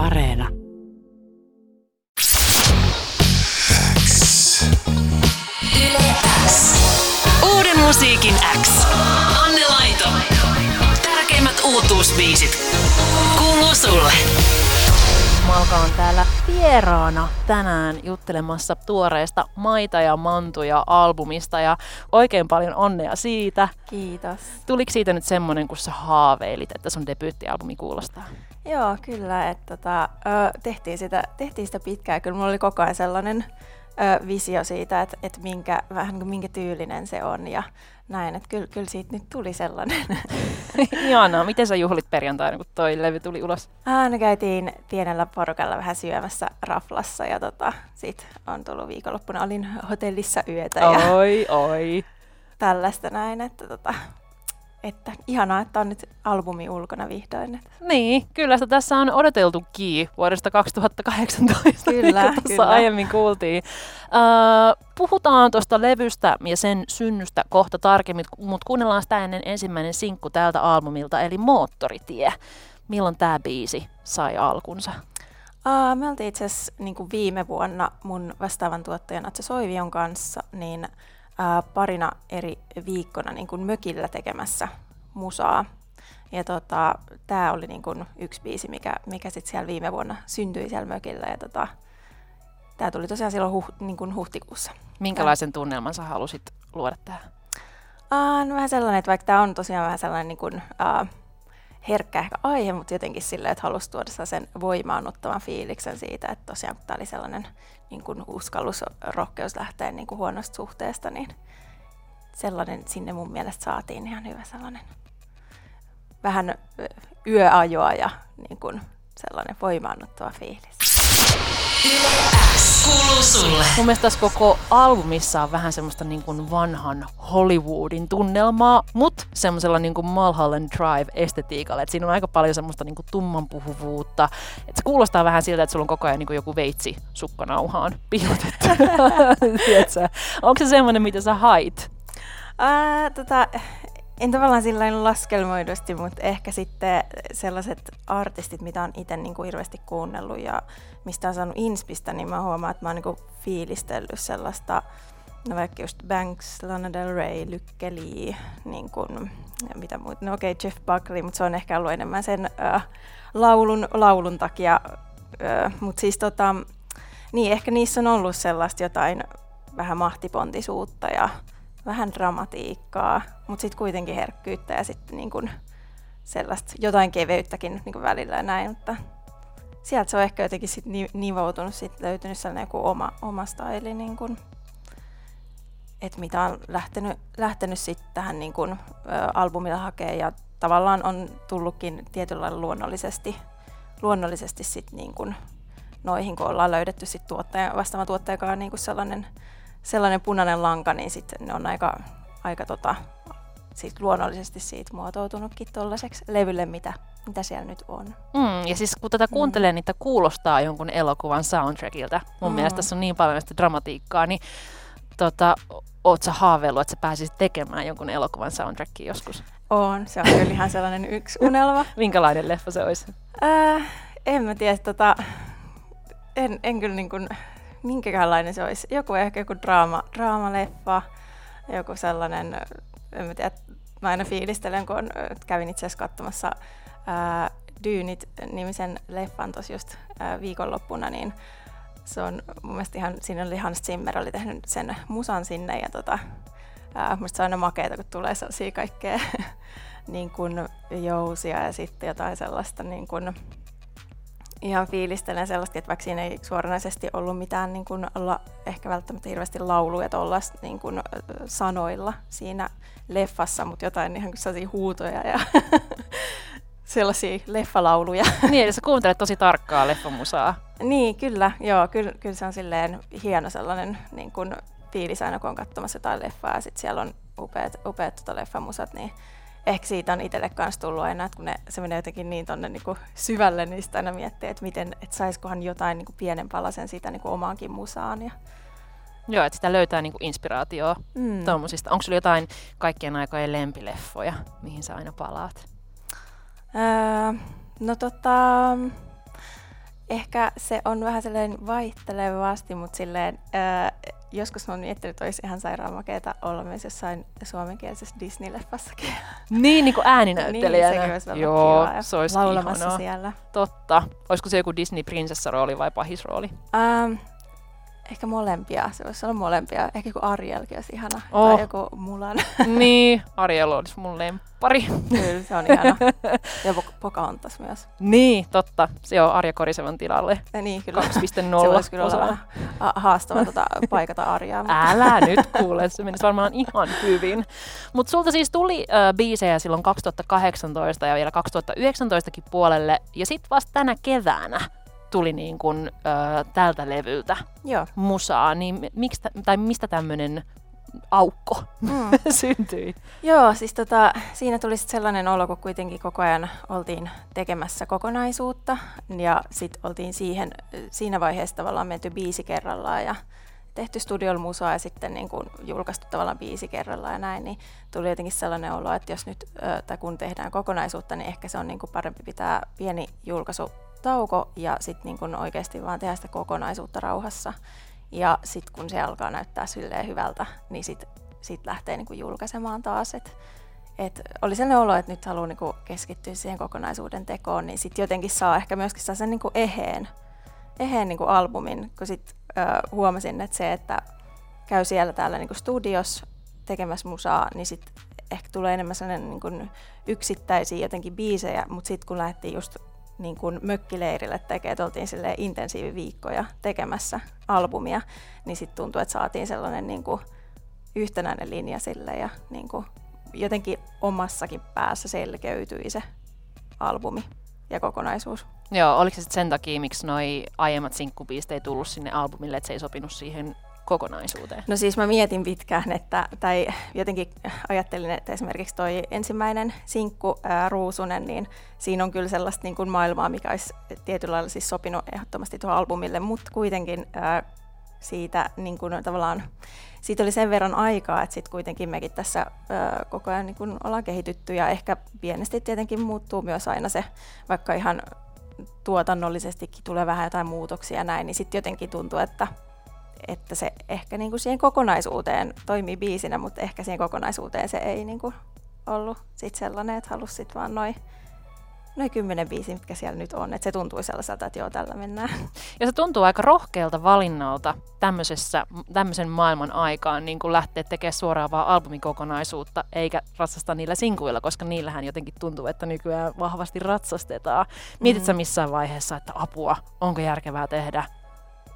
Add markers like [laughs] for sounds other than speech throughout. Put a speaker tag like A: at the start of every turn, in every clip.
A: Areena.
B: Yle X.
A: Uuden musiikin X. Anne Laito. Tärkeimmät uutuusbiisit. Kuuluu sulle.
C: Malka on täällä vieraana tänään juttelemassa tuoreesta Maita ja Mantuja albumista ja oikein paljon onnea siitä.
D: Kiitos.
C: Tuliko siitä nyt semmonen, kun sä haaveilit, että sun debyyttialbumi kuulostaa?
D: Joo, kyllä. Että tota, tehtiin, sitä, tehtiin sitä pitkään. Kyllä mulla oli koko ajan sellainen ö, visio siitä, että, että minkä, vähän niin minkä tyylinen se on ja näin. Että kyllä, kyllä siitä nyt tuli sellainen. [laughs]
C: Ihanaa. Miten sä juhlit perjantaina, kun toi levy tuli ulos?
D: Ah, no käytiin pienellä porukalla vähän syömässä raflassa ja tota, sit on tullut viikonloppuna. Olin hotellissa yötä ja
C: Oi, oi.
D: tällaista näin. Että, tota, että ihanaa, että on nyt albumi ulkona vihdoin.
C: Niin, kyllä sitä tässä on odoteltu kii vuodesta 2018,
D: Kyllä,
C: niin kuin tuossa
D: kyllä.
C: aiemmin kuultiin. Uh, puhutaan tuosta levystä ja sen synnystä kohta tarkemmin, mutta kuunnellaan sitä ennen ensimmäinen sinkku tältä albumilta, eli Moottoritie. Milloin tämä biisi sai alkunsa?
D: Uh, me oltiin itse asiassa niin viime vuonna mun vastaavan tuottajan Atse Soivion kanssa niin parina eri viikkona niin kuin mökillä tekemässä musaa. Ja tota, tämä oli niin kuin yksi biisi, mikä, mikä sitten siellä viime vuonna syntyi siellä mökillä. Ja tota, tämä tuli tosiaan silloin huh, niin kuin huhtikuussa.
C: Minkälaisen tunnelman sä halusit luoda tähän?
D: Uh, no vähän sellainen, että vaikka tämä on tosiaan vähän sellainen niin kuin, uh, herkkä ehkä aihe, mutta jotenkin silleen, että halusi tuoda sen voimaannuttavan fiiliksen siitä, että tosiaan kun tämä oli sellainen niin kuin uskallus, rohkeus lähteä niin kuin huonosta suhteesta, niin sellainen sinne mun mielestä saatiin ihan hyvä sellainen vähän yöajoa ja niin kuin sellainen voimaannuttava fiilis.
B: Yle.
A: Kuuluu sulle.
C: Mun mielestä tässä koko albumissa on vähän semmoista niin kuin vanhan Hollywoodin tunnelmaa, mutta semmoisella niin kuin Mulholland Drive-estetiikalla. Et siinä on aika paljon semmoista niin kuin tummanpuhuvuutta. Et se kuulostaa vähän siltä, että sulla on koko ajan niin kuin joku veitsi sukkanauhaan piilotettu. [laughs] Onko se semmoinen, mitä sä hait?
D: Ää, tota, en tavallaan sillä laskelmoidusti, mutta ehkä sitten sellaiset artistit, mitä on itse niin kuin hirveästi kuunnellut ja mistä on saanut inspistä, niin mä huomaan, että mä oon niin kuin fiilistellyt sellaista, no vaikka just Banks, Lana Del Rey, Lykkeli, niin kuin, mitä muuta, no okei, okay, Jeff Buckley, mutta se on ehkä ollut enemmän sen äh, laulun, laulun takia, äh, mutta siis tota, niin ehkä niissä on ollut sellaista jotain vähän mahtipontisuutta ja vähän dramatiikkaa, mutta sitten kuitenkin herkkyyttä ja sitten niin kun sellaista jotain keveyttäkin niin kun välillä ja näin, mutta sieltä se on ehkä jotenkin sit ni- nivoutunut, sit löytynyt sellainen joku oma, oma staili, niin kun, että mitä on lähtenyt, lähtenyt sitten tähän niin kun, ä, albumilla hakee ja tavallaan on tullutkin tietyllä lailla luonnollisesti, luonnollisesti sit niin kun noihin, kun ollaan löydetty sit tuottaja, vastaavan tuottajakaan niin kun sellainen sellainen punainen lanka, niin sitten ne on aika, aika tota, sit luonnollisesti siitä muotoutunutkin tuollaiseksi levylle, mitä, mitä siellä nyt on.
C: Mm, ja siis kun tätä kuuntelee, niin tämä kuulostaa jonkun elokuvan soundtrackilta. Mun
D: Mm.
C: mielestä tässä on niin paljon sitä dramatiikkaa, niin tota, oot sä haaveillut, että sä pääsisit tekemään jonkun elokuvan soundtrackin joskus?
D: On, se on kyllä ihan sellainen yksi unelma. [laughs]
C: Minkälainen leffa se olisi?
D: Äh, en mä tiedä, tota, en, en kyllä niin kuin, minkälainen se olisi. Joku ehkä joku draama, draamaleffa, joku sellainen, en mä tiedä, mä aina fiilistelen, kun kävin itse asiassa katsomassa Dyynit-nimisen leffan tuossa just ää, viikonloppuna, niin se on mun mielestä ihan, siinä oli Hans Zimmer oli tehnyt sen musan sinne ja tota, ää, musta se on aina makeeta, kun tulee sellaisia kaikkea [laughs] niin kuin jousia ja sitten jotain sellaista niin kuin, ihan fiilistelen sellaista, että vaikka siinä ei suoranaisesti ollut mitään niin kuin, la, ehkä välttämättä hirveästi lauluja tuolla niin kuin, sanoilla siinä leffassa, mutta jotain ihan sellaisia huutoja ja [laughs] sellaisia leffalauluja.
C: niin, eli sä kuuntelet tosi tarkkaa leffamusaa.
D: niin, kyllä, joo, kyllä, kyllä se on silleen hieno sellainen niin kuin, fiilis aina, kun on katsomassa jotain leffaa ja sitten siellä on upeat, upeat tota leffamusat, niin ehkä siitä on itselle kanssa tullut aina, että kun ne, se menee jotenkin niin tonne niin kuin syvälle, niin sitä aina miettii, että miten, että saisikohan jotain niin kuin pienen palasen siitä niin kuin omaankin musaan. Ja,
C: Joo, että sitä löytää niinku inspiraatioa
D: mm.
C: tuommoisista. Onko sulla jotain kaikkien aikojen lempileffoja, mihin sä aina palaat?
D: Öö, no tota, ehkä se on vähän sellainen vaihtelevasti, mutta silleen, ää, joskus mä oon miettinyt, että olisi ihan sairaan makeeta olla myös jossain suomenkielisessä Disney-leffassakin.
C: Niin, niin kuin ääninäyttelijänä.
D: niin, sekin olisi varmaan
C: Joo,
D: kiva ja
C: se olisi
D: laulamassa
C: ihanaa.
D: siellä.
C: Totta. Olisiko se joku Disney-prinsessarooli vai pahisrooli?
D: Ähm, ehkä molempia, se voisi olla molempia. Ehkä joku Arielkin olisi ihana,
C: Oh.
D: tai joku Mulan. [laughs]
C: niin, Ariel olisi mun lemppari.
D: Kyllä, se on ihana. [laughs] Ja Pocahontas myös.
C: niin, totta. Se on Arja Korisevan tilalle.
D: Ja niin, kyllä.
C: 2.0
D: se voisi kyllä olla [laughs] haastava tota, paikata Arjaa. mutta-
C: Älä nyt kuule, se menisi varmaan ihan hyvin. Mutta sulta siis tuli äh, biisejä silloin 2018 ja vielä 2019kin puolelle. Ja sitten vasta tänä keväänä tuli niin kun, äh, tältä levyltä
D: Joo.
C: musaa. Niin miksi, tai mistä tämmöinen aukko
D: Mm. [laughs]
C: syntyi?
D: Joo, siis tota, siinä tuli sit sellainen olo, kun kuitenkin koko ajan oltiin tekemässä kokonaisuutta ja sitten oltiin siihen, siinä vaiheessa tavallaan menty biisi kerrallaan ja tehty studiolla musaa ja sitten niin kun julkaistu tavallaan biisi kerrallaan ja näin, niin tuli jotenkin sellainen olo, että jos nyt, ö, tai kun tehdään kokonaisuutta, niin ehkä se on niin kun parempi pitää pieni julkaisutauko ja sitten niin kun oikeasti vaan tehdä sitä kokonaisuutta rauhassa. Ja sitten kun se alkaa näyttää silleen hyvältä, niin sitten sit lähtee niinku julkaisemaan taas. Et, et oli sellainen olo, että nyt haluaa niinku keskittyä siihen kokonaisuuden tekoon, niin sitten jotenkin saa ehkä myöskin sen niinku eheen, eheen niinku albumin, kun sitten huomasin, että se, että käy siellä täällä niinku studios tekemässä musaa, niin sitten ehkä tulee enemmän sellainen niinku yksittäisiä jotenkin biisejä, mutta sitten kun lähdettiin just niin kuin mökkileirille tekee, että oltiin intensiiviviikkoja tekemässä albumia, niin sitten tuntui, että saatiin sellainen niin kuin yhtenäinen linja sille ja niin kuin jotenkin omassakin päässä selkeytyi se albumi ja kokonaisuus.
C: Joo, oliko se sen takia, miksi noi aiemmat sinkkubiisit ei tullut sinne albumille, että se ei sopinut siihen kokonaisuuteen?
D: No siis mä mietin pitkään, että, tai jotenkin ajattelin, että esimerkiksi toi ensimmäinen sinkku, ää, Ruusunen, niin siinä on kyllä sellaista niin kuin maailmaa, mikä olisi tietyllä lailla siis sopinut ehdottomasti tuohon albumille, mutta kuitenkin ää, siitä niin kuin tavallaan, siitä oli sen verran aikaa, että sitten kuitenkin mekin tässä ää, koko ajan niin kuin ollaan kehitytty ja ehkä pienesti tietenkin muuttuu myös aina se, vaikka ihan tuotannollisestikin tulee vähän jotain muutoksia ja näin, niin sitten jotenkin tuntuu, että että se ehkä niinku siihen kokonaisuuteen toimii biisinä, mutta ehkä siihen kokonaisuuteen se ei niinku ollut sit sellainen, että halusi sit vaan noin noin kymmenen biisiä, mitkä siellä nyt on. Että se tuntui sellaiselta, että joo, tällä mennään.
C: Ja se tuntuu aika rohkealta valinnalta tämmöisessä, tämmöisen maailman aikaan niin kuin lähteä tekemään suoraan vaan albumikokonaisuutta, eikä ratsastaa niillä sinkuilla, koska niillähän jotenkin tuntuu, että nykyään vahvasti ratsastetaan. Mietit sä missään vaiheessa, että apua, onko järkevää tehdä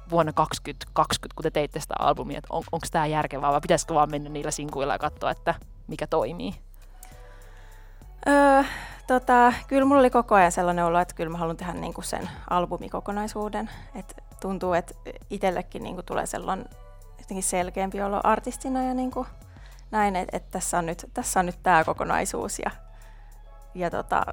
C: vuonna 2020, kun te teitte sitä albumia, että on, onko tämä järkevää vai pitäisikö vaan mennä niillä sinkuilla ja katsoa, että mikä toimii?
D: Öö, tota, kyllä mulla oli koko ajan sellainen olo, että kyllä mä haluan tehdä niinku sen albumikokonaisuuden. Et tuntuu, että itsellekin niinku tulee sellainen jotenkin selkeämpi olo artistina ja niinku näin, että et tässä on nyt, tässä on nyt tämä kokonaisuus. Ja, ja tota,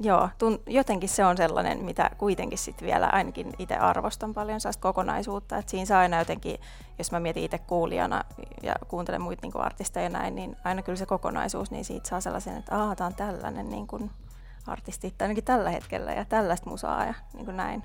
D: joo, tun, jotenkin se on sellainen, mitä kuitenkin sit vielä ainakin itse arvostan paljon sellaista kokonaisuutta. Että siinä saa aina jotenkin, jos mä mietin itse kuulijana ja kuuntelen muita niin artisteja ja näin, niin aina kyllä se kokonaisuus, niin siitä saa sellaisen, että aah, tää on tällainen niin kuin artisti, tai ainakin tällä hetkellä ja tällaista musaa ja niin kuin näin.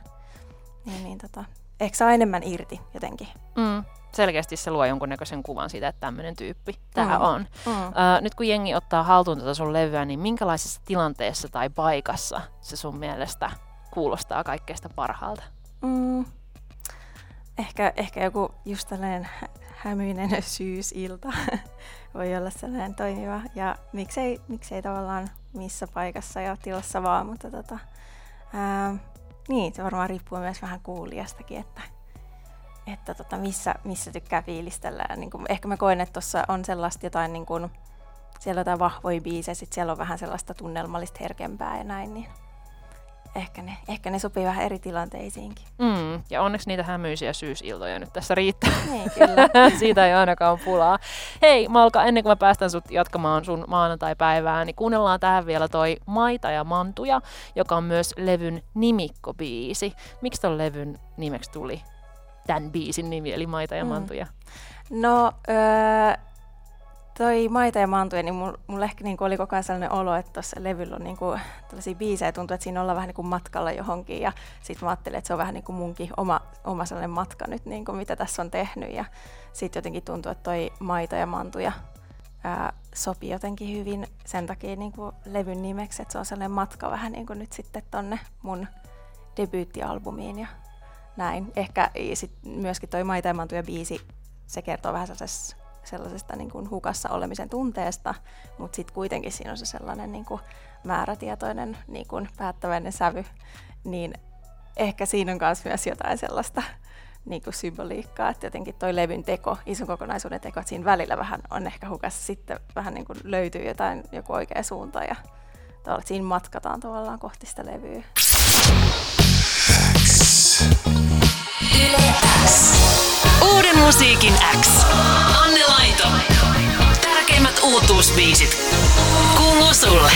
D: Niin, niin tota, ehkä saa enemmän irti jotenkin.
C: Mm. Selkeästi se luo jonkunnäköisen kuvan siitä, että tämmöinen tyyppi tämä
D: Mm.
C: on.
D: Mm.
C: Ö, nyt kun jengi ottaa haltuun tätä sun levyä, niin minkälaisessa tilanteessa tai paikassa se sun mielestä kuulostaa kaikkein parhaalta?
D: Mm. Ehkä, ehkä joku just tällainen hä- hämyinen [laughs] syysilta [laughs] voi olla sellainen toimiva. Ja miksei, miksei tavallaan missä paikassa ja tilassa vaan, mutta tota, ää, niin, se varmaan riippuu myös vähän kuulijastakin, että, että tota, missä, missä tykkää fiilistellä. Ja niin kuin, ehkä mä koen, että tuossa on sellaista jotain, niin kuin, siellä on jotain vahvoja biisejä, sit siellä on vähän sellaista tunnelmallista herkempää ja näin, niin ehkä ne, ehkä ne sopii vähän eri tilanteisiinkin.
C: Mm, ja onneksi niitä hämyisiä syysiltoja nyt tässä riittää.
D: Niin, kyllä. [laughs]
C: Siitä ei ainakaan pulaa. Hei Malka, ennen kuin mä päästän sut jatkamaan sun maanantai-päivää, niin kuunnellaan tähän vielä toi Maita ja Mantuja, joka on myös levyn nimikkobiisi. Miksi ton levyn nimeksi tuli tämän biisin nimi, eli Maita ja
D: Mm.
C: Mantuja?
D: No, öö, toi Maita ja Mantuja, niin mulla mul ehkä niinku oli koko ajan sellainen olo, että tuossa levyllä on niinku tällaisia biisejä, tuntuu, että siinä ollaan vähän niinku matkalla johonkin ja sitten mä ajattelin, että se on vähän niinku munkin oma, oma sellainen matka nyt, niinku, mitä tässä on tehnyt ja sitten jotenkin tuntuu, että toi Maita ja Mantuja ää, sopii jotenkin hyvin sen takia niinku levyn nimeksi, että se on sellainen matka vähän niinku nyt sitten tonne mun debyyttialbumiin ja näin. Ehkä sit myöskin toi Maita ja Mantuja biisi, se kertoo vähän sellaisesta sellaisesta niin kuin hukassa olemisen tunteesta, mutta sitten kuitenkin siinä on se sellainen niin kuin määrätietoinen niin kuin päättäväinen sävy, niin ehkä siinä on myös myös jotain sellaista niin kuin symboliikkaa, että jotenkin toi levyn teko, ison kokonaisuuden teko, että siinä välillä vähän on ehkä hukassa, sitten vähän niin kuin löytyy jotain, joku oikea suunta ja tavallaan, siinä matkataan tavallaan kohti sitä levyä.
A: Uuden musiikin X. Anne Laito. Tärkeimmät uutuusbiisit. Kuuluu sulle.